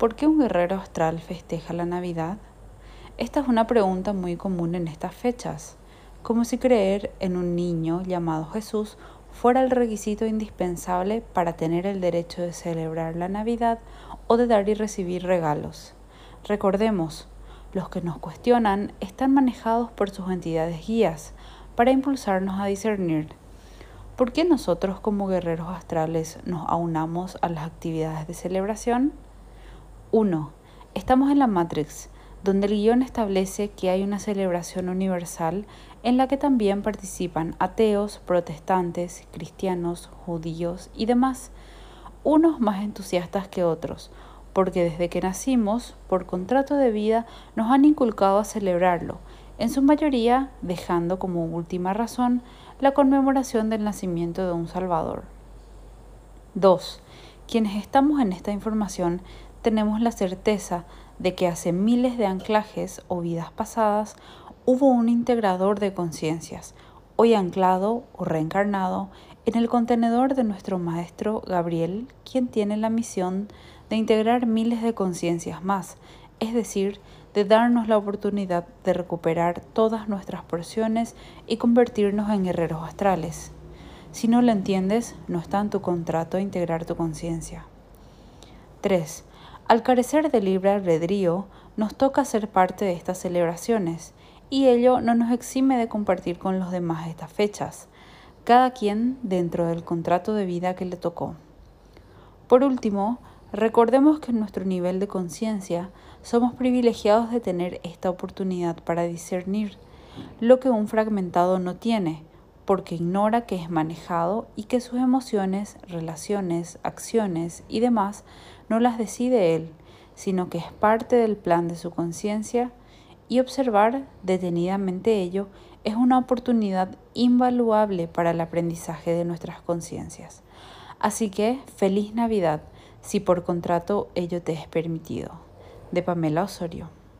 ¿Por qué un guerrero astral festeja la Navidad? Esta es una pregunta muy común en estas fechas, como si creer en un niño llamado Jesús fuera el requisito indispensable para tener el derecho de celebrar la Navidad o de dar y recibir regalos. Recordemos, los que nos cuestionan están manejados por sus entidades guías para impulsarnos a discernir. ¿Por qué nosotros como guerreros astrales nos aunamos a las actividades de celebración? 1. Estamos en la Matrix, donde el guion establece que hay una celebración universal en la que también participan ateos, protestantes, cristianos, judíos y demás, unos más entusiastas que otros, porque desde que nacimos, por contrato de vida, nos han inculcado a celebrarlo, en su mayoría dejando como última razón la conmemoración del nacimiento de un Salvador. 2. Quienes estamos en esta información tenemos la certeza de que hace miles de anclajes o vidas pasadas hubo un integrador de conciencias, hoy anclado o reencarnado en el contenedor de nuestro maestro Gabriel, quien tiene la misión de integrar miles de conciencias más, es decir, de darnos la oportunidad de recuperar todas nuestras porciones y convertirnos en guerreros astrales. Si no lo entiendes, no está en tu contrato integrar tu conciencia. 3. Al carecer de libre albedrío, nos toca ser parte de estas celebraciones, y ello no nos exime de compartir con los demás estas fechas, cada quien dentro del contrato de vida que le tocó. Por último, recordemos que en nuestro nivel de conciencia somos privilegiados de tener esta oportunidad para discernir lo que un fragmentado no tiene, porque ignora que es manejado y que sus emociones, relaciones, acciones y demás no las decide él, sino que es parte del plan de su conciencia y observar detenidamente ello es una oportunidad invaluable para el aprendizaje de nuestras conciencias. Así que feliz Navidad, si por contrato ello te es permitido. De Pamela Osorio.